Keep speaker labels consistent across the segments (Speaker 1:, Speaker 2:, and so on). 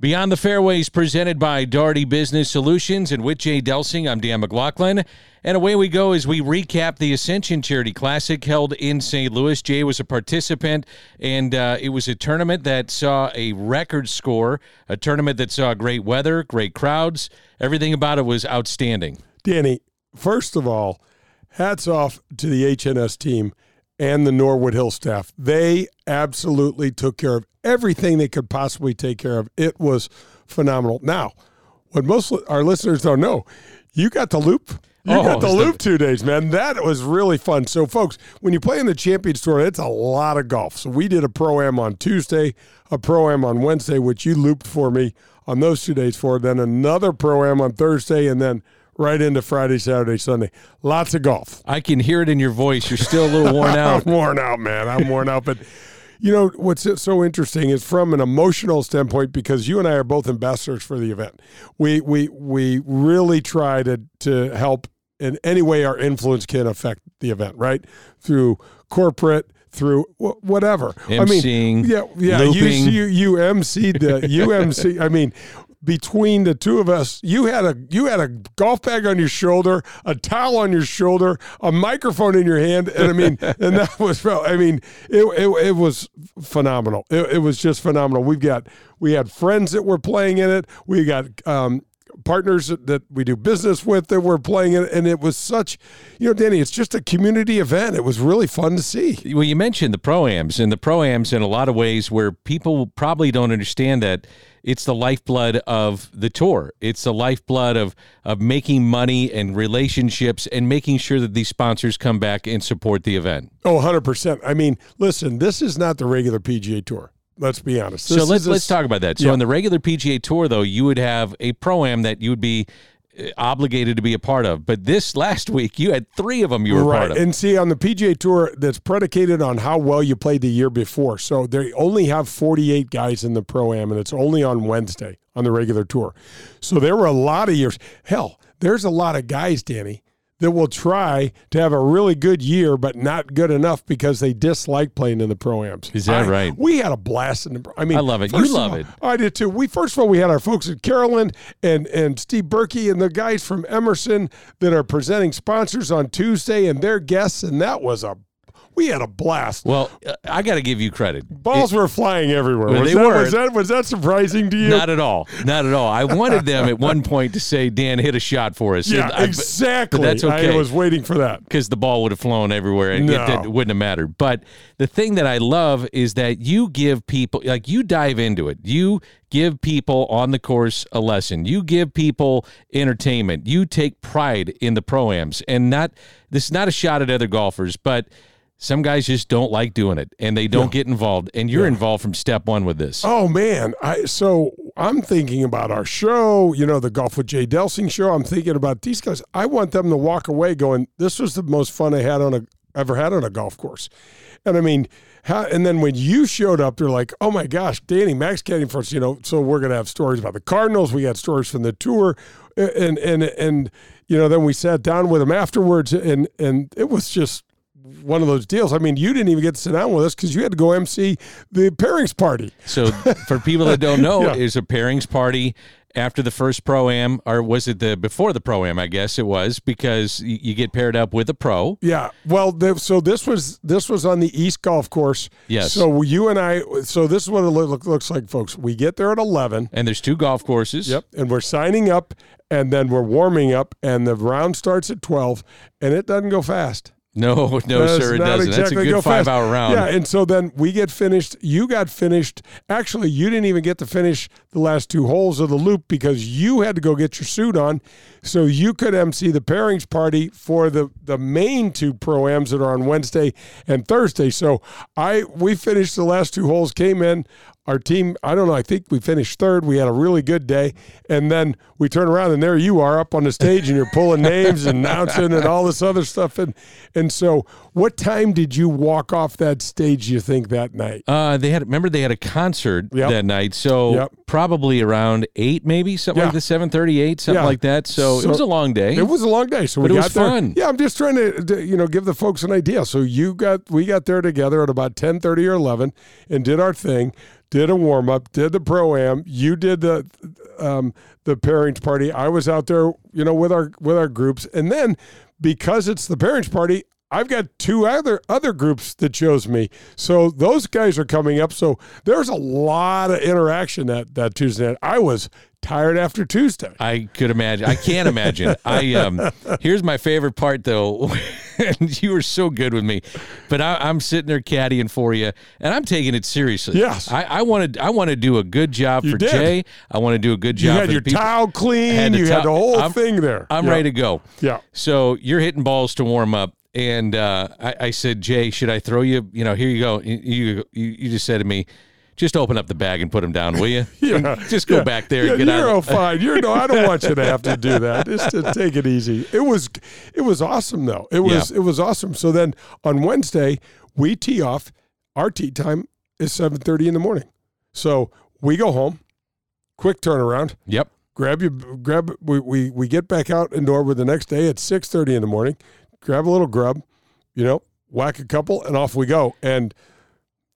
Speaker 1: Beyond the Fairways, presented by Daugherty Business Solutions. And with Jay Delsing, I'm Dan McLaughlin. And away we go as we recap the Ascension Charity Classic held in St. Louis. Jay was a participant, and uh, it was a tournament that saw a record score, a tournament that saw great weather, great crowds. Everything about it was outstanding.
Speaker 2: Danny, first of all, hats off to the HNS team and the Norwood Hill staff. They absolutely took care of everything they could possibly take care of. It was phenomenal. Now, what most our listeners don't know, you got the loop. You
Speaker 1: Oh,
Speaker 2: got the loop two days, man. That was really fun. So, folks, when you play in the Champions Tour, it's a lot of golf. So, we did a pro am on Tuesday, a pro am on Wednesday, which you looped for me on those two days for. Then another pro am on Thursday, and then right into Friday, Saturday, Sunday. Lots of golf.
Speaker 1: I can hear it in your voice. You're still a little worn out.
Speaker 2: I'm worn out, man. I'm worn out. But you know what's so interesting is from an emotional standpoint because you and I are both ambassadors for the event. We we we really try to to help in any way our influence can affect the event, right? Through corporate. Through wh- whatever, I mean, yeah, yeah. You,
Speaker 1: looping.
Speaker 2: you you emceed the UMC. I mean, between the two of us, you had a you had a golf bag on your shoulder, a towel on your shoulder, a microphone in your hand, and I mean, and that was I mean, it it, it was phenomenal. It, it was just phenomenal. We've got we had friends that were playing in it. We got um, partners that, that we do business with that were playing it, and it was such, you know, Danny. It's just a community event. It was really fun to see.
Speaker 1: Well, you mentioned the proams, and the proams in a lot of ways where people probably don't understand that it's the lifeblood of the tour. It's the lifeblood of of making money and relationships and making sure that these sponsors come back and support the event.
Speaker 2: Oh, 100%. I mean, listen, this is not the regular PGA Tour. Let's be honest.
Speaker 1: so let's
Speaker 2: a-
Speaker 1: let's talk about that. So
Speaker 2: yeah.
Speaker 1: on the regular PGA Tour, though, you would have a pro am that you would be Uh, obligated to be a part of. But this last week, you had three of them you were
Speaker 2: right.
Speaker 1: part of.
Speaker 2: And see, on the PGA Tour, that's predicated on how well you played the year before. So they only have 48 guys in the Pro Am, and it's only on Wednesday on the regular tour. So there were a lot of years. Hell, there's a lot of guys, Danny, that will try to have a really good year, but not good enough because they dislike playing in the Pro Ams.
Speaker 1: Is that
Speaker 2: I-
Speaker 1: right?
Speaker 2: We had a blast in the. I mean,
Speaker 1: I love it. You love
Speaker 2: all-
Speaker 1: it.
Speaker 2: I did too. We first of all we had our folks at Carolyn and and Steve Berkey and the guys from Emerson that are presenting sponsors on Tuesday and their guests, and that was a we had a blast.
Speaker 1: well, uh, I got to give you credit.
Speaker 2: Balls were flying everywhere. Was,
Speaker 1: they
Speaker 2: that,
Speaker 1: were.
Speaker 2: was that was that surprising to you?
Speaker 1: Not at all. Not at all. I wanted them at one point to say, "Dan, hit a shot for us."
Speaker 2: yeah,
Speaker 1: I-
Speaker 2: exactly.
Speaker 1: That's okay.
Speaker 2: I was waiting for that.
Speaker 1: because the ball would have flown everywhere and it,
Speaker 2: No.
Speaker 1: didn't- wouldn't have mattered. But the thing that I love is that you give people, like you dive into it. You give people on the course a lesson. You give people entertainment. You take pride in the proams, and not this is not a shot at other golfers, but. Some guys just don't like doing it and they don't get involved. And you're involved from step one with this.
Speaker 2: Oh man, I so I'm thinking about our show, you know, the Golf with Jay Delsing show. I'm thinking about these guys. I want them to walk away going, "This was the most fun I had on a ever had on a golf course." And I mean, how, and then when you showed up, they're like, "Oh my gosh, Danny Max for us," you know. So we're gonna have stories about the Cardinals. We got stories from the tour, and and and you know, then we sat down with them afterwards, and and it was just one of those deals. I mean, you didn't even get to sit down with us because you had to go MC the pairings party.
Speaker 1: So for people that don't know,
Speaker 2: Yeah.
Speaker 1: there's a pairings party after the first pro am, or was it the before the pro am? I guess it was because you get paired up with a pro.
Speaker 2: Yeah. Well, the, so this was this was on the East Golf Course.
Speaker 1: Yes.
Speaker 2: So you and I. So this is what it look, looks like, folks. We get there at eleven.
Speaker 1: And there's two golf courses.
Speaker 2: Yep. And we're signing up, and then we're warming up, and the round starts at twelve, and it doesn't go fast.
Speaker 1: No, no,
Speaker 2: Does
Speaker 1: sir, it doesn't.
Speaker 2: exactly
Speaker 1: That's a
Speaker 2: go
Speaker 1: good five
Speaker 2: fast.
Speaker 1: hour round.
Speaker 2: Yeah, and so then we get finished. You got finished. Actually, you didn't even get to finish the last two holes of the loop because you had to go get your suit on, so you could MC the pairings party for the the main two proams that are on Wednesday and Thursday. So I we finished the last two holes, came in. Our team, I don't know, I think we finished third. We had a really good day. And then we turn around and there you are up on the stage and you're pulling names and announcing and all this other stuff. And and so what time did you walk off that stage, you think, that night?
Speaker 1: Uh, they had remember they had a concert
Speaker 2: Yep.
Speaker 1: that night, so
Speaker 2: Yep.
Speaker 1: probably around eight, maybe something
Speaker 2: Yeah.
Speaker 1: like the seven thirty eight, something
Speaker 2: Yeah.
Speaker 1: like that. So, it was a long day.
Speaker 2: It was a long day, so
Speaker 1: But
Speaker 2: we
Speaker 1: it
Speaker 2: got
Speaker 1: was
Speaker 2: there.
Speaker 1: fun.
Speaker 2: Yeah, I'm just trying to, to, you know give the folks an idea. So you got we got there together at about ten thirty or eleven and did our thing, did a warm up, did the pro am. You did the um, the pairings party. I was out there, you know, with our with our groups, and then because it's the pairings party. I've got two other other groups that chose me, so those guys are coming up. So there's a lot of interaction that that Tuesday night. I was tired after Tuesday.
Speaker 1: I could imagine. I can't imagine. I um. Here's my favorite part, though. and you were so good with me, but I, I'm sitting there caddying for you, and I'm taking it seriously.
Speaker 2: Yes.
Speaker 1: I, I wanted. I want to do a good job
Speaker 2: You
Speaker 1: for
Speaker 2: did.
Speaker 1: Jay. I want to do a good
Speaker 2: You
Speaker 1: job.
Speaker 2: had
Speaker 1: for
Speaker 2: your
Speaker 1: people.
Speaker 2: towel clean.
Speaker 1: had
Speaker 2: you had the whole
Speaker 1: I'm-
Speaker 2: thing there.
Speaker 1: I'm
Speaker 2: Yeah.
Speaker 1: ready to go.
Speaker 2: Yeah.
Speaker 1: So you're hitting balls to warm up, and uh, I, I said, Jay, should I throw you? You know, here you go. You you, you just said to me, just open up the bag and put them down, will you?
Speaker 2: Yeah.
Speaker 1: just go
Speaker 2: Yeah.
Speaker 1: back there
Speaker 2: Yeah,
Speaker 1: and get
Speaker 2: you're
Speaker 1: out.
Speaker 2: all fine. You're no. I don't want you to have to do that. Just to take it easy. It was, it was awesome though. It was,
Speaker 1: Yeah.
Speaker 2: it was awesome. So then on Wednesday we tee off. Our tee time is seven thirty in the morning. So we go home. Quick turnaround.
Speaker 1: Yep.
Speaker 2: Grab you. Grab. We we we get back out indoor with the next day at six thirty in the morning. Grab a little grub. You know, whack a couple, and off we go. And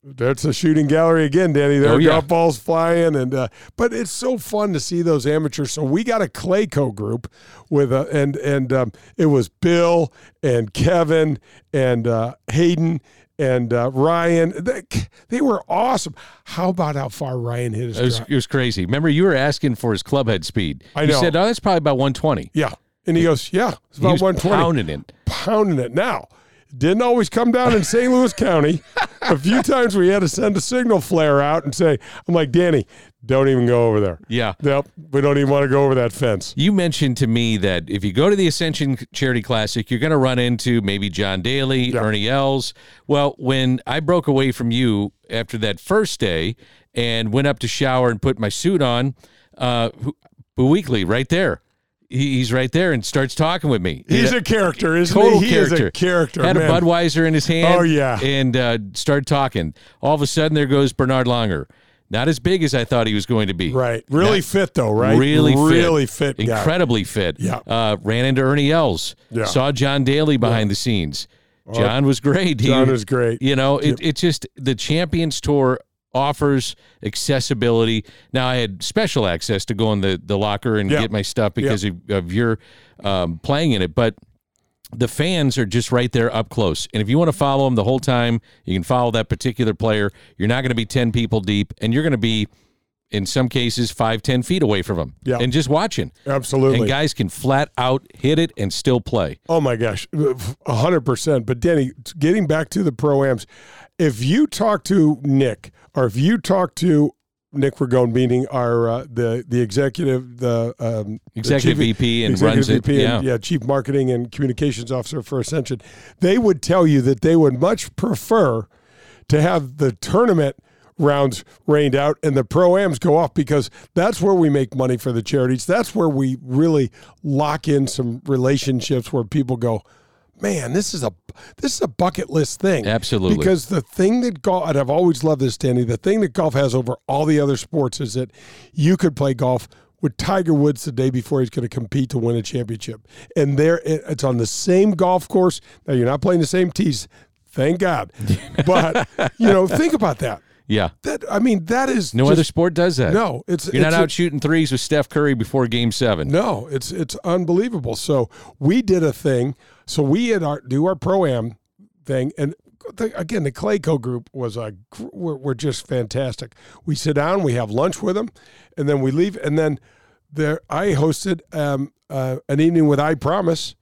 Speaker 2: that's a shooting gallery again, Danny. There
Speaker 1: Oh, yeah.
Speaker 2: balls flying, and uh, but it's so fun to see those amateurs. So we got a Clayco group with a and and um, it was Bill and Kevin and uh, Hayden and uh, Ryan. They, they were awesome. How about how far Ryan hit his
Speaker 1: It was, it was crazy. Remember, you were asking for his club head speed.
Speaker 2: I
Speaker 1: You
Speaker 2: know.
Speaker 1: said, oh, that's probably about 120.
Speaker 2: Yeah, and he goes, yeah, it's about one twenty.
Speaker 1: pounding it.
Speaker 2: pounding it. Now, didn't always come down in St. Louis County. A few times we had to send a signal flare out and say, I'm like, Danny, don't even go over there.
Speaker 1: Yeah.
Speaker 2: Nope, we don't even want to go over that fence.
Speaker 1: You mentioned to me that if you go to the Ascension Charity Classic, you're going to run into maybe John Daly,
Speaker 2: Yeah.
Speaker 1: Ernie Els. Well, when I broke away from you after that first day and went up to shower and put my suit on, uh, Weekley right there. He, he's right there and starts talking with me.
Speaker 2: He's a character, isn't
Speaker 1: total
Speaker 2: he? He
Speaker 1: character.
Speaker 2: is a character.
Speaker 1: Had
Speaker 2: man.
Speaker 1: a Budweiser in his hand.
Speaker 2: Oh, yeah.
Speaker 1: and uh, started talking. All of a sudden, there goes Bernard Langer. Not as big as I thought he was going to be.
Speaker 2: Right. Really
Speaker 1: Not-
Speaker 2: fit, though, right?
Speaker 1: Really, fit.
Speaker 2: really fit. guy.
Speaker 1: incredibly fit.
Speaker 2: Yeah.
Speaker 1: Uh, ran into Ernie Els.
Speaker 2: Yeah.
Speaker 1: Saw John Daly behind the scenes. John was great. He-
Speaker 2: John was great.
Speaker 1: You know, it, it just the Champions Tour offers accessibility. Now I had special access to go in the the locker and
Speaker 2: Yeah.
Speaker 1: get my stuff because of, of your um, playing in it, but. The fans are just right there up close. And if you want to follow them the whole time, you can follow that particular player. You're not going to be 10 people deep, and you're going to be, in some cases, five, ten feet away from them.
Speaker 2: Yeah.
Speaker 1: And just watching.
Speaker 2: Absolutely.
Speaker 1: And guys can flat out hit it and still play.
Speaker 2: Oh my gosh, a hundred percent. But Danny, getting back to the proams, if you talk to Nick or if you talk to Nick Ragone, meaning our uh, the the executive, the um, the
Speaker 1: Executive
Speaker 2: chief-
Speaker 1: VP and
Speaker 2: executive
Speaker 1: runs it,
Speaker 2: VP and,
Speaker 1: yeah.
Speaker 2: yeah, chief marketing and communications officer for Ascension, they would tell you that they would much prefer to have the tournament rounds rained out and the pro-ams go off because that's where we make money for the charities. That's where we really lock in some relationships where people go, man, this is a this is a bucket list thing.
Speaker 1: Absolutely.
Speaker 2: Because the thing that golf, and I've always loved this, Danny, the thing that golf has over all the other sports is that you could play golf with Tiger Woods the day before he's going to compete to win a championship. And there, it's on the same golf course. Now, you're not playing the same tees. Thank God. But, you know, think about that.
Speaker 1: Yeah.
Speaker 2: That I mean, that is
Speaker 1: No
Speaker 2: just-
Speaker 1: other sport does that.
Speaker 2: No, it's
Speaker 1: You're not
Speaker 2: a-
Speaker 1: out shooting threes with Steph Curry before game seven.
Speaker 2: no, it's it's unbelievable. So we did a thing. So we had our do our pro am thing, and the, again, the Clayco group was a were, were just fantastic. We sit down, we have lunch with them, and then we leave. And then there, I hosted um, uh, an evening with I Promise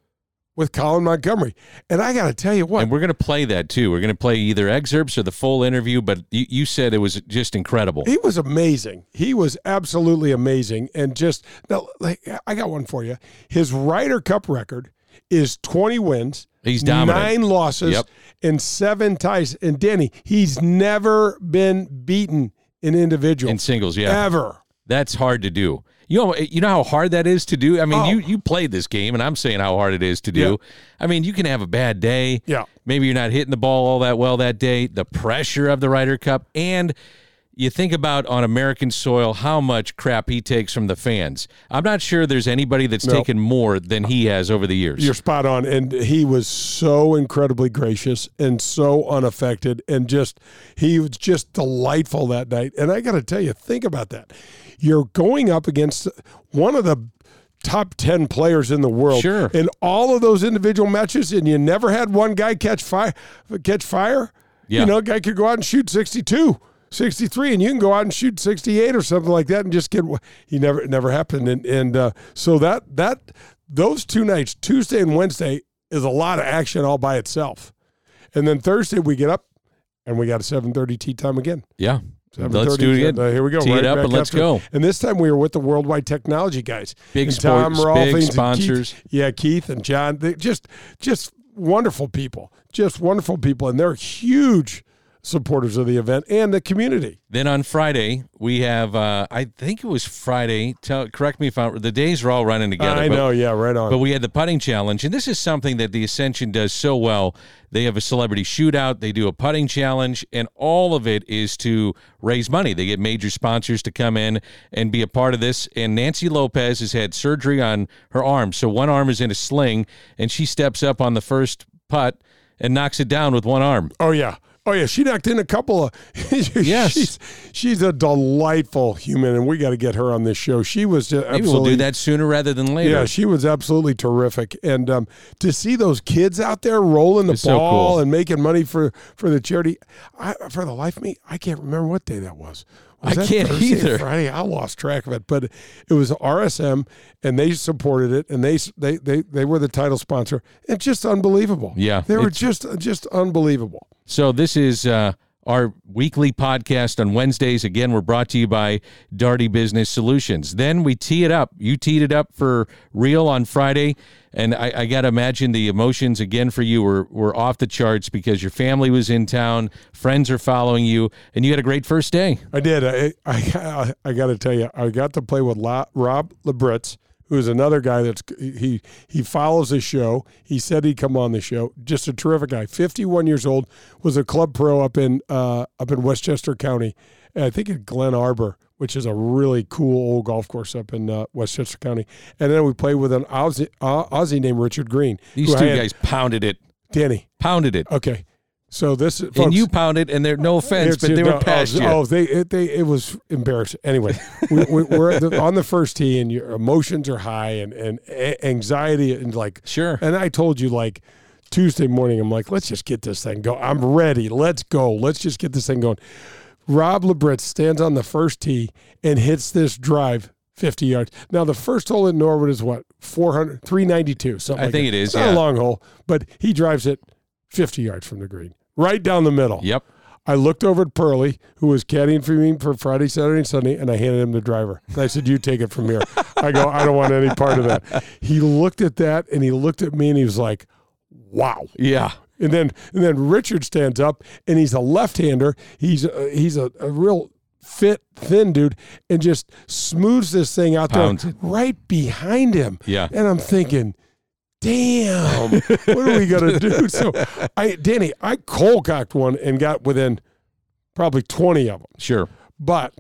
Speaker 2: with Colin Montgomerie, and I got to tell you what,
Speaker 1: And we're going to play that too. We're going to play either excerpts or the full interview, but you, you said it was just incredible.
Speaker 2: He was amazing. He was absolutely amazing. And just now, like I got one for you. His Ryder Cup record is 20 wins.
Speaker 1: He's dominant.
Speaker 2: Nine losses
Speaker 1: Yep.
Speaker 2: and seven ties. And Danny, he's never been beaten in individual
Speaker 1: in singles. Yeah,
Speaker 2: ever.
Speaker 1: that's hard to do. You know, you know how hard that is to do. I mean,
Speaker 2: Oh.
Speaker 1: you you played this game, and I'm saying how hard it is to do.
Speaker 2: Yeah.
Speaker 1: I mean, you can have a bad day.
Speaker 2: Yeah.
Speaker 1: maybe you're not hitting the ball all that well that day. The pressure of the Ryder Cup, and you think about on American soil how much crap he takes from the fans. I'm not sure there's anybody that's
Speaker 2: No.
Speaker 1: taken more than he has over the years.
Speaker 2: You're spot on. And he was so incredibly gracious and so unaffected and just, he was just delightful that night. And I got to tell you, think about that. You're going up against one of the top 10 players in the world.
Speaker 1: Sure.
Speaker 2: In all of those individual matches, and you never had one guy catch fire, catch fire.
Speaker 1: Yeah.
Speaker 2: You know, a guy could go out and shoot 62. 63 and you can go out and shoot 68 or something like that and just get he never it never happened and and uh, so that that those two nights Tuesday and Wednesday is a lot of action all by itself and then Thursday we get up and we got a 7:30 tea time again
Speaker 1: yeah.
Speaker 2: 7:30,
Speaker 1: Let's do it again.
Speaker 2: here we go
Speaker 1: Tee it up and let's
Speaker 2: after.
Speaker 1: go.
Speaker 2: and this time we were with the Worldwide Technology guys
Speaker 1: Big
Speaker 2: and
Speaker 1: sports,
Speaker 2: Tom
Speaker 1: big
Speaker 2: Rolfings and Keith-
Speaker 1: sponsors.
Speaker 2: yeah Keith and John they just just wonderful people just wonderful people and they're huge supporters of the event and the community
Speaker 1: Then on Friday we have uh, I think it was Friday. Tell correct me if I'm the days are all running together.
Speaker 2: I
Speaker 1: but-
Speaker 2: know yeah right on
Speaker 1: But we had the putting challenge, and this is something that the Ascension does so well. They have a celebrity shootout, they do a putting challenge, and all of it is to raise money. They get major sponsors to come in and be a part of this. And Nancy Lopez has had surgery on her arm, so one arm is in a sling, and she steps up on the first putt and knocks it down with one arm.
Speaker 2: Oh yeah. Oh yeah, she knocked in a couple of.
Speaker 1: Yes.
Speaker 2: she's, she's a delightful human, and we got to get her on this show. She was just
Speaker 1: Maybe
Speaker 2: absolutely.
Speaker 1: we'll do that sooner rather than later.
Speaker 2: Yeah, she was absolutely terrific, and um, to see those kids out there rolling the
Speaker 1: It's so
Speaker 2: ball
Speaker 1: cool.
Speaker 2: and making money for for the charity, I, for the life of me, I can't remember what day that was. Was
Speaker 1: I
Speaker 2: that
Speaker 1: can't
Speaker 2: Thursday
Speaker 1: either.
Speaker 2: Friday, I lost track of it, but it was RSM, and they supported it, and they they they they were the title sponsor. It's just unbelievable.
Speaker 1: Yeah,
Speaker 2: they were just just unbelievable.
Speaker 1: So this is uh, our weekly podcast on Wednesdays. Again, we're brought to you by Daugherty Business Solutions. Then we tee it up. You teed it up for real on Friday, and I, I got to imagine the emotions again for you were were off the charts because your family was in town, friends are following you, and you had a great first day.
Speaker 2: I did. I I, I got to tell you, I got to play with La, Rob Labritz, who's another guy that's he he follows the show. He said he'd come on the show. Just a terrific guy. Fifty one years old. Was a club pro up in uh, up in Westchester County. I think at Glen Arbor, which is a really cool old golf course up in uh, Westchester County. And then we played with an Aussie, uh, Aussie named Richard Green.
Speaker 1: These two
Speaker 2: had-
Speaker 1: guys pounded it,
Speaker 2: Danny.
Speaker 1: pounded it,
Speaker 2: Okay, so this
Speaker 1: and you pounded, and they're no offense, but they were oh, past
Speaker 2: oh,
Speaker 1: you.
Speaker 2: Oh, they it, they it was embarrassing. Anyway, we, we, we're the, on the first tee, and your emotions are high, and and a- anxiety, and like
Speaker 1: Sure.
Speaker 2: And I told you like Tuesday morning, I'm like, let's just get this thing go. I'm ready. Let's go. Let's just get this thing going. Rob Labritz stands on the first tee and hits this drive 50 yards. Now, the first hole in Norwood is what? 400, 392, something
Speaker 1: I
Speaker 2: like
Speaker 1: think
Speaker 2: that.
Speaker 1: it is,
Speaker 2: It's not a long hole, but he drives it 50 yards from the green, right down the middle.
Speaker 1: Yep.
Speaker 2: I looked over at Pearlie, who was caddying for me for Friday, Saturday, and Sunday, and I handed him the driver. And I said, "You take it from here." I go, "I don't want any part of that." He looked at that, and he looked at me, and he was like, "Wow."
Speaker 1: Yeah.
Speaker 2: And then, and then Richard stands up, and he's a left-hander. He's a, he's a, a real fit, thin dude, and just smooths this thing out
Speaker 1: Pounds
Speaker 2: there right behind him.
Speaker 1: Yeah.
Speaker 2: And I'm thinking, damn, what are we gonna do? So, I, Danny, I cold cocked one and got within probably 20 of them.
Speaker 1: Sure.
Speaker 2: But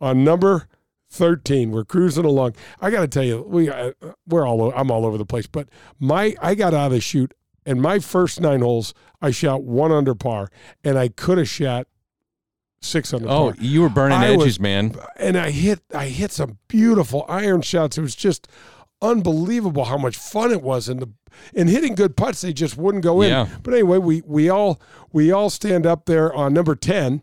Speaker 2: on number 13, we're cruising along. I got to tell you, we uh, we're all I'm all over the place. But my I got out of the shoot, and my first nine holes, I shot one under par, and I could have shot six under
Speaker 1: Oh,
Speaker 2: par
Speaker 1: you were burning
Speaker 2: I was-
Speaker 1: edges, man.
Speaker 2: and I hit I hit some beautiful iron shots. It was just unbelievable how much fun it was and the and hitting good putts they just wouldn't go in.
Speaker 1: Yeah.
Speaker 2: But anyway, we we all we all stand up there on number 10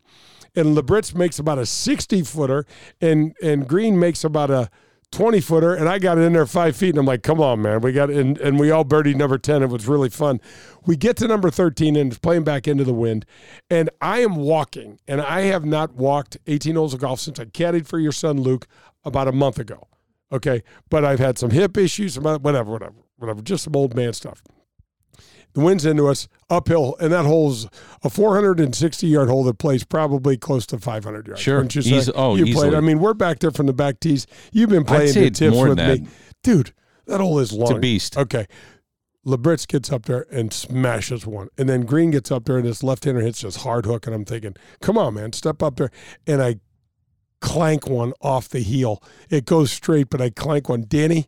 Speaker 2: and Labritz makes about a 60 footer and and Green makes about a 20 footer and I got it in there 5 feet and I'm like, "Come on, man. We got it. and and we all birdied number 10. It was really fun. We get to number 13 and it's playing back into the wind and I am walking and I have not walked 18 holes of golf since I caddied for your son Luke about a month ago. Okay, but I've had some hip issues, some whatever, whatever, whatever, just some old man stuff. the wind's into us uphill, and that hole's a 460 yard hole that plays probably close to 500 yards.
Speaker 1: Sure.
Speaker 2: you
Speaker 1: oh,
Speaker 2: you
Speaker 1: easily.
Speaker 2: played. I mean, we're back there from the back tees. You've been playing the tips with me, dude. That hole is long.
Speaker 1: It's a beast.
Speaker 2: Okay. Labritz gets up there and smashes one. And then Green gets up there and his left hander hits this hard hook. And I'm thinking, come on, man, step up there. And I clank one off the heel. It goes straight, but I clank one. Danny,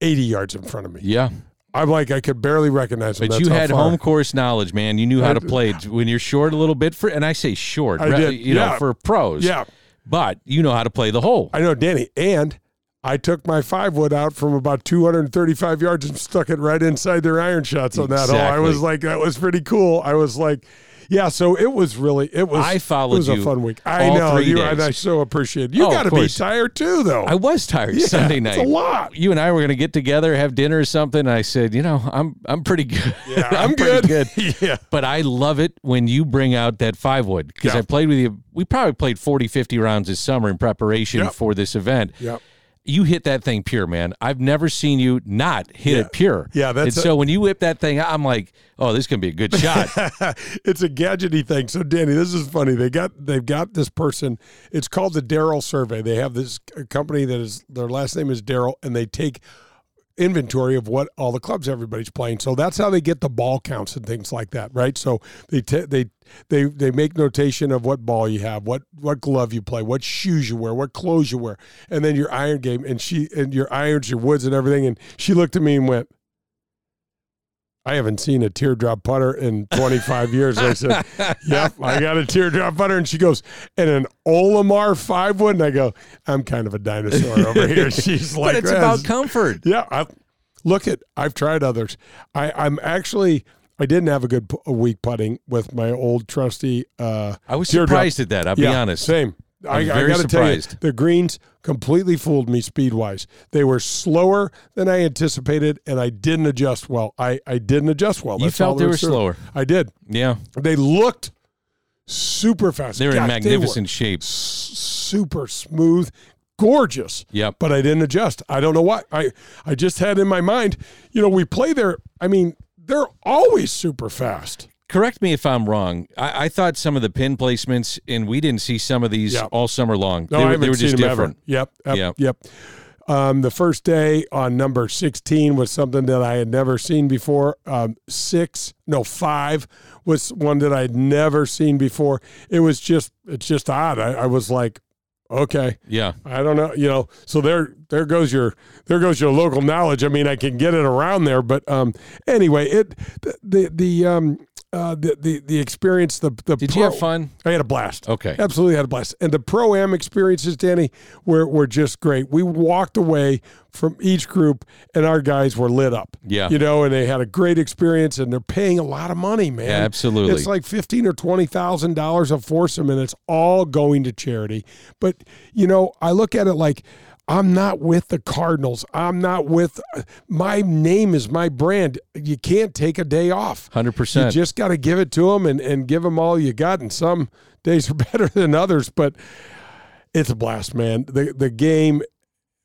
Speaker 2: 80 yards in front of me.
Speaker 1: Yeah.
Speaker 2: I'm like, I could barely recognize him.
Speaker 1: But
Speaker 2: That's
Speaker 1: you had home course knowledge, man. You knew how to play when you're short a little bit for, and I say short,
Speaker 2: I did,
Speaker 1: you know, for pros.
Speaker 2: Yeah,
Speaker 1: But you know how to play the hole.
Speaker 2: I know, Danny. And I took my five wood out from about 235 yards and stuck it right inside their iron shots on that hole. I was like, that was pretty cool. I was like, yeah. So it was really, it was.
Speaker 1: I followed
Speaker 2: It was a
Speaker 1: you
Speaker 2: fun week. I know you,
Speaker 1: days.
Speaker 2: and I so appreciate it. You
Speaker 1: Oh,
Speaker 2: got to be tired too, though.
Speaker 1: I was tired
Speaker 2: Yeah,
Speaker 1: Sunday night.
Speaker 2: It's a lot.
Speaker 1: You and I were going to get together, have dinner or something. And I said, you know, I'm I'm pretty good.
Speaker 2: Yeah, I'm,
Speaker 1: pretty
Speaker 2: good. yeah.
Speaker 1: But I love it when you bring out that five wood because
Speaker 2: Yeah.
Speaker 1: I played with you. We probably played 40, 50 rounds this summer in preparation
Speaker 2: Yep.
Speaker 1: for this event.
Speaker 2: Yep.
Speaker 1: You hit that thing pure, man. I've never seen you not hit
Speaker 2: Yeah.
Speaker 1: it pure.
Speaker 2: Yeah, that's
Speaker 1: and
Speaker 2: a-
Speaker 1: so when you whip that thing, I'm like, oh, this can be a good shot.
Speaker 2: it's a gadgety thing. So Danny, this is funny. They got they've got this person. It's called the Darrell Survey. They have this company that is their last name is Darrell, and they take inventory of what all the clubs everybody's playing. So that's how they get the ball counts and things like that, right? So they t- they they they make notation of what ball you have, what what glove you play, what shoes you wear, what clothes you wear, and then your iron game and she and your irons, your woods and everything. And she looked at me and went. I haven't seen a teardrop putter in 25 years. I said, Yep, I got a teardrop putter. And she goes, And an Orlimar five wood. And I go, I'm kind of a dinosaur over here. She's like,
Speaker 1: but it's
Speaker 2: "That's-
Speaker 1: about comfort.
Speaker 2: yeah, I, look at. I've tried others. I, I'm actually. I didn't have a good p- a week putting with my old trusty. Uh,
Speaker 1: I was
Speaker 2: teardrop.
Speaker 1: surprised at that. I'll be
Speaker 2: Yeah,
Speaker 1: honest.
Speaker 2: Same. I, I got to tell you, the greens completely fooled me speed wise. They were slower than I anticipated, and I didn't adjust well. I, I didn't adjust well.
Speaker 1: You
Speaker 2: That's all
Speaker 1: felt they were slower.
Speaker 2: I did.
Speaker 1: Yeah.
Speaker 2: They looked super fast.
Speaker 1: They're in magnificent
Speaker 2: They
Speaker 1: shape.
Speaker 2: s- super smooth, gorgeous
Speaker 1: Yeah.
Speaker 2: but I didn't adjust. I don't know why. I I just had in my mind, you know, we play there. I mean, they're always super fast.
Speaker 1: Correct me if I'm wrong. I, I thought some of the pin placements, and we didn't see some of these
Speaker 2: Yeah.
Speaker 1: all summer long.
Speaker 2: No,
Speaker 1: they
Speaker 2: I
Speaker 1: were, they were just different.
Speaker 2: ever. Yep, yep,
Speaker 1: Yep.
Speaker 2: yep. Um, the first day on number sixteen was something that I had never seen before. Um, six, no, five was one that I had never seen before. It was just, it's just odd. I, I was like, okay,
Speaker 1: Yeah.
Speaker 2: I don't know, you know. So there, there goes your, there goes your local knowledge. I mean, I can get it around there, but um, anyway, it, the, the, the um, uh, the, the, the experience, the, the.
Speaker 1: Did
Speaker 2: pro,
Speaker 1: you have fun?
Speaker 2: I had a blast.
Speaker 1: Okay.
Speaker 2: Absolutely had a blast. And the pro am experiences, Danny, were, were just great. We walked away from each group and our guys were lit up.
Speaker 1: Yeah.
Speaker 2: You know, and they had a great experience and they're paying a lot of money, man.
Speaker 1: Yeah, absolutely.
Speaker 2: It's like fifteen or twenty thousand dollars a foursome and it's all going to charity. But you know, I look at it like I'm not with the Cardinals. I'm not with my name is my brand. You can't take a day off.
Speaker 1: 100%.
Speaker 2: You just got to give it to them and, and give them all you got. And some days are better than others, but it's a blast, man. The the game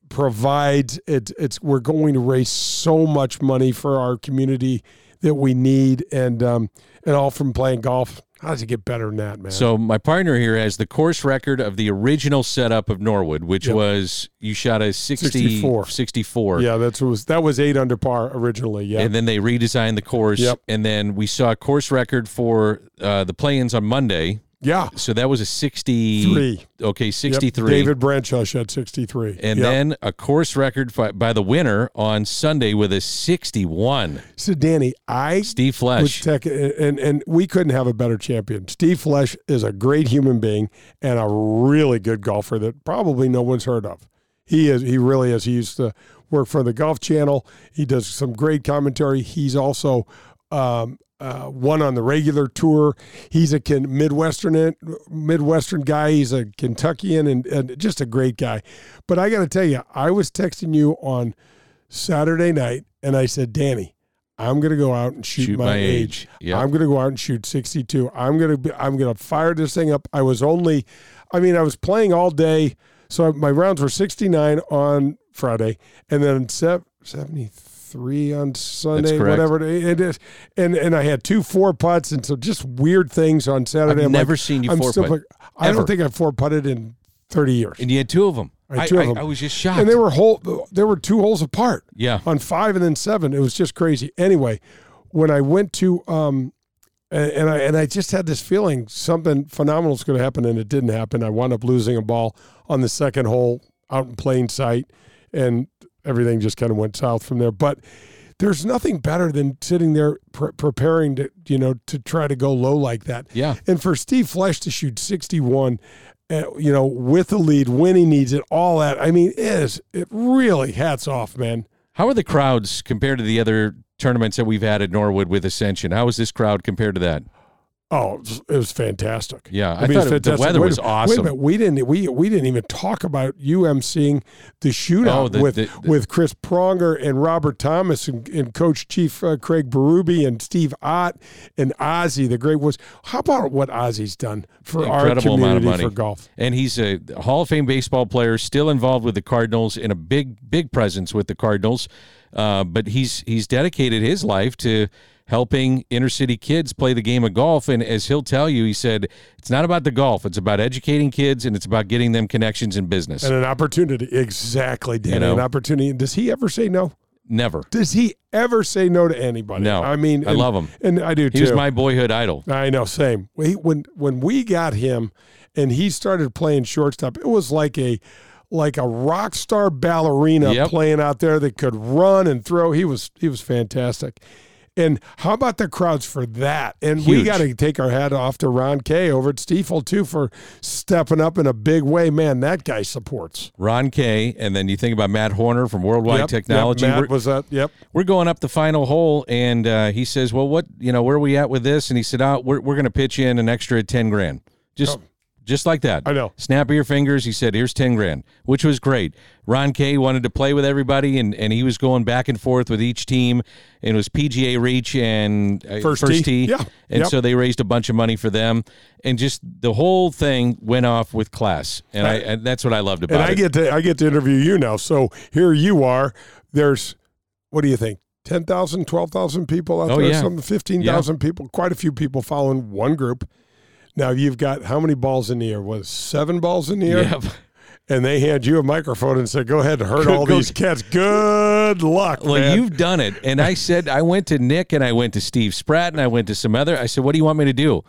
Speaker 2: provides it. It's we're going to raise so much money for our community that we need, and um, and all from playing golf. How does it get better than that, man?
Speaker 1: So my partner here has the course record of the original setup of Norwood, which
Speaker 2: Yep.
Speaker 1: was you shot a 60,
Speaker 2: 64.
Speaker 1: 64.
Speaker 2: yeah, that's was that was eight under par originally. Yeah,
Speaker 1: And then they redesigned the course.
Speaker 2: Yep.
Speaker 1: And then we saw a course record for uh, the play-ins on Monday.
Speaker 2: Yeah,
Speaker 1: So that was a 60.
Speaker 2: three.
Speaker 1: Okay,
Speaker 2: Yep,
Speaker 1: 63.
Speaker 2: David Branshaw shot sixty three,
Speaker 1: and then a course record by, by the winner on Sunday with a 61.
Speaker 2: so Danny, I
Speaker 1: Steve Flesch.
Speaker 2: Tech, and and we couldn't have a better champion. Steve Flesch is a great human being and a really good golfer that probably no one's heard of. He is. He really is. He used to work for the Golf Channel. He does some great commentary. He's also um, uh, one on the regular tour. He's a Midwestern Midwestern guy. He's a Kentuckian and, and just a great guy. But I got to tell you, I was texting you on Saturday night, and I said, Danny, I'm going to go out and shoot,
Speaker 1: Shoot
Speaker 2: my,
Speaker 1: my
Speaker 2: age.
Speaker 1: age. Yep.
Speaker 2: I'm going to go out and shoot 62. I'm going to be, I'm going to fire this thing up. I was only, I mean, I was playing all day, so my rounds were 69 on Friday, and then sev- three on Sunday, whatever it is, and and I had two four putts, and so just weird things on Saturday.
Speaker 1: I've
Speaker 2: I'm
Speaker 1: never
Speaker 2: like,
Speaker 1: seen you
Speaker 2: I'm
Speaker 1: four putt,
Speaker 2: like, I don't think I've four putted in thirty years,
Speaker 1: And you had two of them.
Speaker 2: I two of them.
Speaker 1: I was just shocked.
Speaker 2: and they were whole. There were two holes apart
Speaker 1: yeah.
Speaker 2: on five and then seven. It was just crazy. Anyway, when I went to um, and, and I and I just had this feeling something phenomenal is going to happen, and it didn't happen. I wound up losing a ball on the second hole out in plain sight, and everything just kind of went south from there. But there's nothing better than sitting there pre- preparing to you know to try to go low like that.
Speaker 1: Yeah.
Speaker 2: And for Steve Flesch to shoot 61, uh, you know, with the lead, when he needs it, all that. I mean, it is it really hats off, man.
Speaker 1: How are the crowds compared to the other tournaments that we've had at Norwood with Ascension? How is this crowd compared to that?
Speaker 2: Oh, it was, it was fantastic.
Speaker 1: Yeah, I
Speaker 2: mean,
Speaker 1: thought it- the weather
Speaker 2: Wait
Speaker 1: was
Speaker 2: Wait a
Speaker 1: awesome.
Speaker 2: minute, we didn't we we didn't even talk about UMCing the shootout
Speaker 1: Oh, the-
Speaker 2: with
Speaker 1: the- the-
Speaker 2: with Chris Pronger and Robert Thomas and, and Coach Chief uh, Craig Berube and Steve Ott and Ozzy, the great was. How about what Ozzy's done for our
Speaker 1: Incredible amount of
Speaker 2: community for golf?
Speaker 1: And he's a Hall of Fame baseball player, still involved with the Cardinals, and a big, big presence with the Cardinals. Uh, but he's he's dedicated his life to helping inner city kids play the game of golf. And as he'll tell you, he said it's not about the golf; it's about educating kids and it's about getting them connections in business.
Speaker 2: And an opportunity, exactly, Dan.
Speaker 1: know?
Speaker 2: An opportunity. Does he ever say no?
Speaker 1: Never.
Speaker 2: Does he ever say no to anybody?
Speaker 1: No.
Speaker 2: I mean,
Speaker 1: I
Speaker 2: and-
Speaker 1: love him.
Speaker 2: and I do too.
Speaker 1: He was my boyhood idol.
Speaker 2: I know, same. We, when when we got him, and he started playing shortstop, it was like a like a rock star ballerina
Speaker 1: Yep.
Speaker 2: playing out there that could run and throw. He was he was fantastic. And how about the crowds for that? And we got to take our hat off to Ron K over at Stifel too for stepping up in a big way. Man, that guy supports.
Speaker 1: Ron K. and then you think about Matt Horner from Worldwide
Speaker 2: Yep,
Speaker 1: Technology.
Speaker 2: Yep, Matt
Speaker 1: We're-
Speaker 2: was that? Yep.
Speaker 1: we're going up the final hole and uh, he says well what you know where are we at with this and he said oh, we're, we're going to pitch in an extra 10 grand just
Speaker 2: Oh.
Speaker 1: Just like that
Speaker 2: I know.
Speaker 1: snap of your fingers he said here's 10 grand which was great ron Kay wanted to play with everybody and, and he was going back and forth with each team and it was pga reach and uh,
Speaker 2: First tee. Yeah.
Speaker 1: and
Speaker 2: Yep.
Speaker 1: so they raised a bunch of money for them and just the whole thing went off with class and i and that's what i loved about
Speaker 2: And I
Speaker 1: it
Speaker 2: get to I get to interview you now. So here you are. There's what do you think? 10,000, 12,000 people out
Speaker 1: Oh,
Speaker 2: there,
Speaker 1: yeah.
Speaker 2: something 15,000 people, quite a few people following one group. Now you've got how many balls in the air? Was seven balls in the air?
Speaker 1: Yep.
Speaker 2: And they hand you a microphone and said, "Go ahead and hurt all these cats. Good luck,
Speaker 1: Well,
Speaker 2: man."
Speaker 1: you've done it. And I said, I went to Nick and I went to Steve Spratt and I went to some other. I said, what do you want me to do?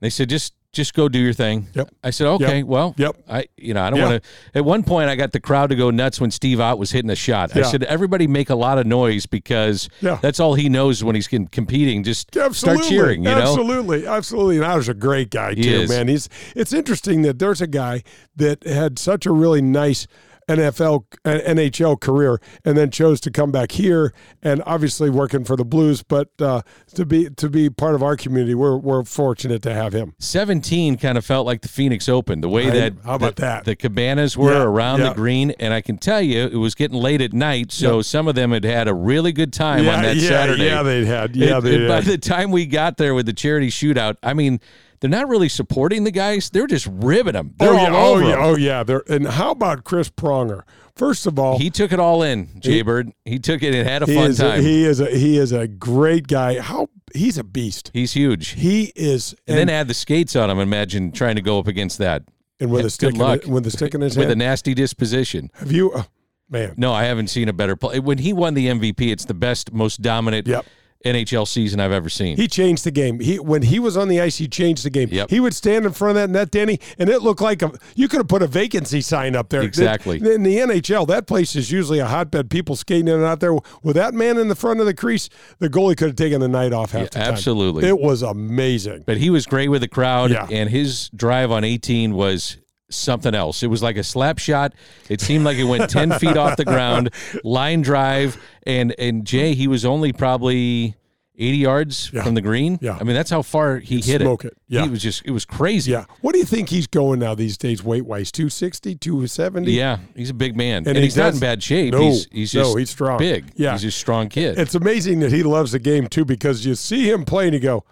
Speaker 1: They said, just just go do your thing.
Speaker 2: Yep.
Speaker 1: I said, okay, well,
Speaker 2: Yep.
Speaker 1: I you know I don't
Speaker 2: Yeah.
Speaker 1: want to. At one point, I got the crowd to go nuts when Steve Ott was hitting a shot. I said, everybody make a lot of noise because
Speaker 2: Yeah.
Speaker 1: that's all he knows when he's competing. Just
Speaker 2: Absolutely.
Speaker 1: start cheering. You know.
Speaker 2: absolutely, absolutely. And I was a great guy
Speaker 1: He
Speaker 2: too,
Speaker 1: is.
Speaker 2: man. He's. It's interesting that there's a guy that had such a really nice NFL, uh, NHL career, and then chose to come back here, and obviously working for the Blues. But uh, to be to be part of our community, we're we're fortunate to have him.
Speaker 1: 17 kind of felt like the Phoenix Open, the way
Speaker 2: I-
Speaker 1: that
Speaker 2: how about
Speaker 1: the,
Speaker 2: that?
Speaker 1: the cabanas were
Speaker 2: Yeah,
Speaker 1: around
Speaker 2: yeah.
Speaker 1: the green, and I can tell you it was getting late at night, so some of them had had a really good time on that
Speaker 2: yeah,
Speaker 1: Saturday.
Speaker 2: yeah, they had. Yeah,
Speaker 1: And-
Speaker 2: they
Speaker 1: and by the time we got there with the charity shootout, I mean, they're not really supporting the guys; they're just ribbing them. They're
Speaker 2: oh yeah, oh yeah, oh yeah. They're, and how about Chris Pronger? First of all,
Speaker 1: He took it all in, Jaybird. He took it and had a
Speaker 2: he
Speaker 1: fun
Speaker 2: is
Speaker 1: time.
Speaker 2: He is a he is a great guy. How he's a beast.
Speaker 1: He's huge.
Speaker 2: He is,
Speaker 1: and, then add the skates on him. Imagine trying to go up against that
Speaker 2: and with
Speaker 1: Yeah,
Speaker 2: a stick,
Speaker 1: good luck.
Speaker 2: In, with a stick in his hand,
Speaker 1: with a nasty disposition.
Speaker 2: Have you, uh, man?
Speaker 1: No, I haven't seen a better play. When he won the MVP, it's the best, most dominant
Speaker 2: Yep.
Speaker 1: NHL season I've ever seen.
Speaker 2: He changed the game. He when he was on the ice, he changed the game.
Speaker 1: Yep.
Speaker 2: He would stand in front of that net, Danny, and it looked like a you could have put a vacancy sign up there.
Speaker 1: Exactly.
Speaker 2: In the NHL, that place is usually a hotbed. People skating in and out there. With that man in the front of the crease, the goalie could have taken the night off half
Speaker 1: Yeah,
Speaker 2: the time.
Speaker 1: absolutely.
Speaker 2: It was amazing.
Speaker 1: but he was great with the crowd,
Speaker 2: Yeah.
Speaker 1: and his drive on 18 was something else. It was like a slap shot. It seemed like it went 10 feet off the ground, line drive, and and Jay, he was only probably 80 yards
Speaker 2: Yeah.
Speaker 1: from the green.
Speaker 2: Yeah.
Speaker 1: I mean, that's how far he hit
Speaker 2: smoke it. Yeah.
Speaker 1: He was just, it was crazy.
Speaker 2: Yeah. What do you think he's going now these days, weight wise? 260, 270?
Speaker 1: Yeah, he's a big man, and,
Speaker 2: And he
Speaker 1: he's not in bad shape.
Speaker 2: No,
Speaker 1: he's he's
Speaker 2: no, he's strong.
Speaker 1: big.
Speaker 2: Yeah.
Speaker 1: he's a strong kid.
Speaker 2: It's amazing that he loves the game too because you see him play and you go,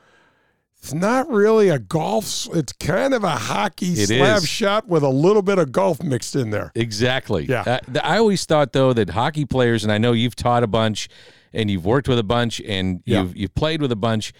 Speaker 2: it's not really a golf. It's kind of a hockey
Speaker 1: It
Speaker 2: slab
Speaker 1: is.
Speaker 2: shot with a little bit of golf mixed in there.
Speaker 1: Exactly.
Speaker 2: Yeah.
Speaker 1: Uh, I always thought though that hockey players, and I know you've taught a bunch, and you've worked with a bunch, and
Speaker 2: Yeah.
Speaker 1: you've you've played with a bunch.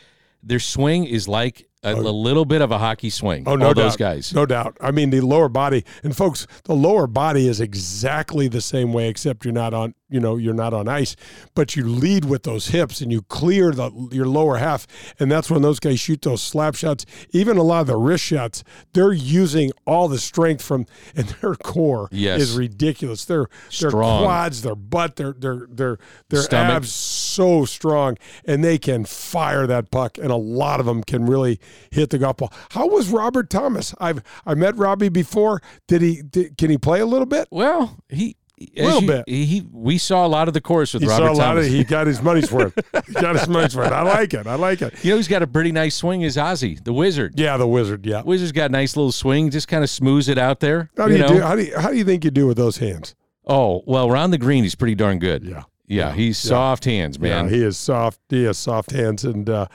Speaker 1: Their swing is like a, a oh. little bit of a hockey swing.
Speaker 2: Oh no,
Speaker 1: all
Speaker 2: doubt.
Speaker 1: those guys.
Speaker 2: no doubt. I mean, the lower body, and folks, the lower body is exactly the same way, except you're not on, you know, you're not on ice, but you lead with those hips and you clear the your lower half, and that's when those guys shoot those slap shots. Even a lot of the wrist shots, they're using all the strength from, and their core
Speaker 1: Yes.
Speaker 2: is ridiculous. Their their
Speaker 1: Strong.
Speaker 2: quads, their butt, their their their their
Speaker 1: Stomach.
Speaker 2: abs so strong and they can fire that puck and a lot of them can really hit the golf ball. How was Robert Thomas? I've I met Robbie before. Did he did, can he play a little bit?
Speaker 1: Well, he. a
Speaker 2: Little
Speaker 1: you-
Speaker 2: bit.
Speaker 1: He, we saw a lot of the course with
Speaker 2: He
Speaker 1: Robert
Speaker 2: saw a lot of he got his money's worth. he got his money's worth. I like it. I like it.
Speaker 1: you know, he's got a pretty nice swing. Is Ozzy the Wizard?
Speaker 2: Yeah, the wizard, yeah.
Speaker 1: Wizard's got a nice little swing. Just kind of smooths it out there.
Speaker 2: How do you,
Speaker 1: know?
Speaker 2: do how do you, how do you think you do with those hands?
Speaker 1: Oh well, around the green, he's pretty darn good.
Speaker 2: Yeah.
Speaker 1: Yeah, he's soft hands, man.
Speaker 2: Yeah, he is soft. He has soft hands and uh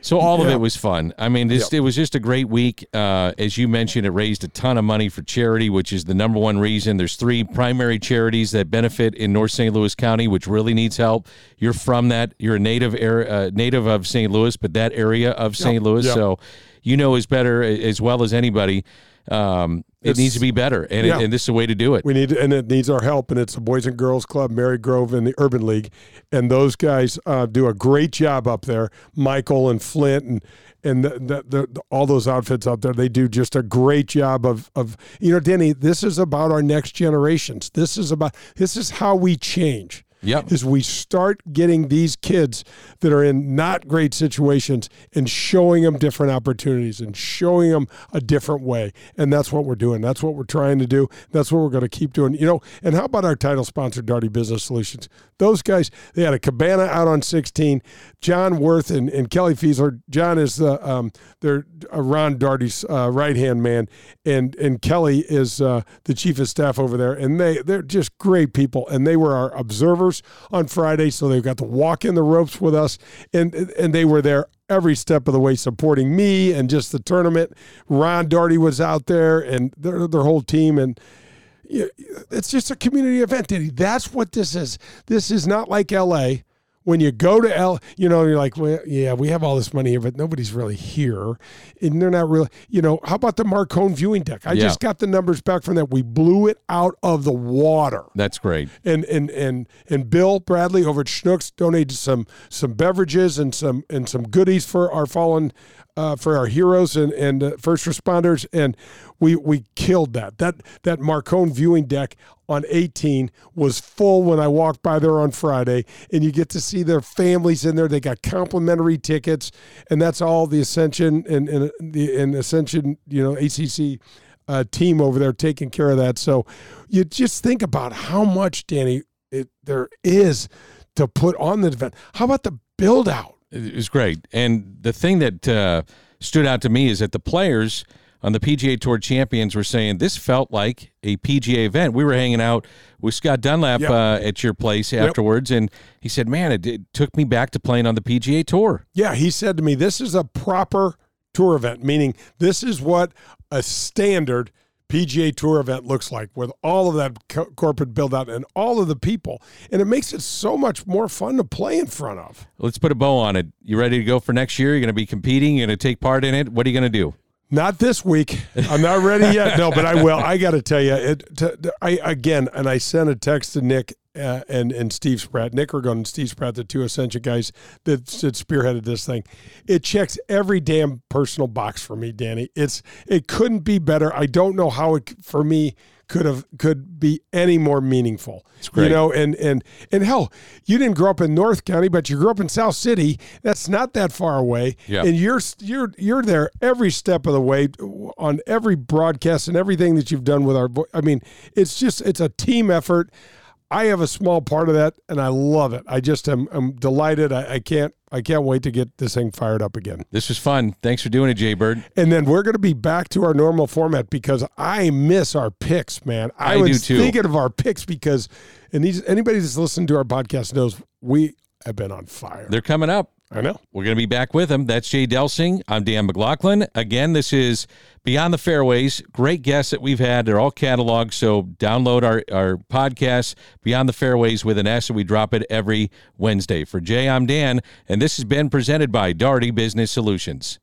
Speaker 1: So all of it was fun. I mean, this, it was just a great week. Uh, as you mentioned, it raised a ton of money for charity, which is the number one reason. There's three primary charities that benefit in North St. Louis County, which really needs help. You're from that. You're a native area, uh, native of St. Louis, but that area of St. Louis,
Speaker 2: yep.
Speaker 1: so you know as better as well as anybody. Um, it
Speaker 2: It's-
Speaker 1: needs to be better, and, it- and this is the way to do it.
Speaker 2: We need, and it needs our help. And it's the Boys and Girls Club, Marygrove, and the Urban League, and those guys uh, do a great job up there. Michael and Flint and and the, the, the, the- all those outfits out there, they do just a great job of of you know, Denny. This is about our next generations. This is about this is how we change.
Speaker 1: Yep.
Speaker 2: Is we start getting these kids that are in not great situations and showing them different opportunities and showing them a different way. And that's what we're doing. That's what we're trying to do. That's what we're going to keep doing. You know, and how about our title sponsor, Daugherty Business Solutions? Those guys, they had a cabana out on 16. John Worth and, and Kelly Fiesler. John is the um, they're uh, Ron Daugherty's uh, right hand man, and and Kelly is uh, the chief of staff over there. And they they're just great people. And they were our observers on Friday, so they've got to walk in the ropes with us, and and they were there every step of the way supporting me and just the tournament. Ron Daugherty was out there and their their whole team and it's just a community event, That's what this is. This is not like L.A. When you go to L, you know, you're like, well, yeah, we have all this money here, but nobody's really here, and they're not really, you know. How about the Marcone viewing deck? I
Speaker 1: Yeah.
Speaker 2: just got the numbers back from that. We blew it out of the water
Speaker 1: That's great.
Speaker 2: and and and and Bill Bradley over at Schnucks donated some some beverages and some and some goodies for our fallen uh, for our heroes and and uh, first responders and we we killed that that that Marcone viewing deck on 18 was full when I walked by there on Friday and you get to see their families in there they got complimentary tickets and that's all the Ascension and and the and Ascension you know ACC uh, team over there taking care of that. So you just think about how much, Danny, it, there is to put on the event. How about the build out?
Speaker 1: It was great. And the thing that uh, stood out to me is that the players on the PGA Tour champions were saying this felt like a PGA event. We were hanging out with Scott Dunlap
Speaker 2: Yep.
Speaker 1: uh, at your place afterwards, and he said, "Man, it, it took me back to playing on the PGA Tour."
Speaker 2: Yeah, he said to me, this is a proper tour event, meaning this is what a standard PGA Tour event looks like with all of that co- corporate build out and all of the people. And it makes it so much more fun to play in front of.
Speaker 1: Let's put a bow on it. You ready to go for next year? You're going to be competing. You're going to take part in it. What are you going to do?
Speaker 2: Not this week. I'm not ready yet. No, but I will. I got to tell you, it. To, to- I again, and I sent a text to Nick uh, and and Steve Spratt. Nick Ragone and Steve Spratt, the two Ascension guys that, that spearheaded this thing. It checks every damn personal box for me, Danny. It's it couldn't be better. I don't know how it for me could have could be any more meaningful. It's
Speaker 1: great.
Speaker 2: You know, and and and hell, you didn't grow up in North County, but you grew up in South City. That's not that far away.
Speaker 1: Yeah.
Speaker 2: And you're you're you're there every step of the way on every broadcast and everything that you've done with our. I mean, it's just it's a team effort. I have a small part of that, and I love it. I just am I'm delighted. I, I can't I can't wait to get this thing fired up again.
Speaker 1: This was fun. Thanks for doing it, Jay Bird.
Speaker 2: And then we're going to be back to our normal format because I miss our picks, man. I,
Speaker 1: I do
Speaker 2: was
Speaker 1: too.
Speaker 2: thinking of our picks because, and these anybody that's listened to our podcast knows we have been on fire.
Speaker 1: They're coming up.
Speaker 2: I know.
Speaker 1: We're going to be back with him. That's Jay Delsing. I'm Dan McLaughlin. Again, this is Beyond the Fairways. Great guests that we've had. They're all cataloged. So download our, our podcast, Beyond the Fairways with an S, and we drop it every Wednesday. For Jay, I'm Dan, and this has been presented by Daugherty Business Solutions.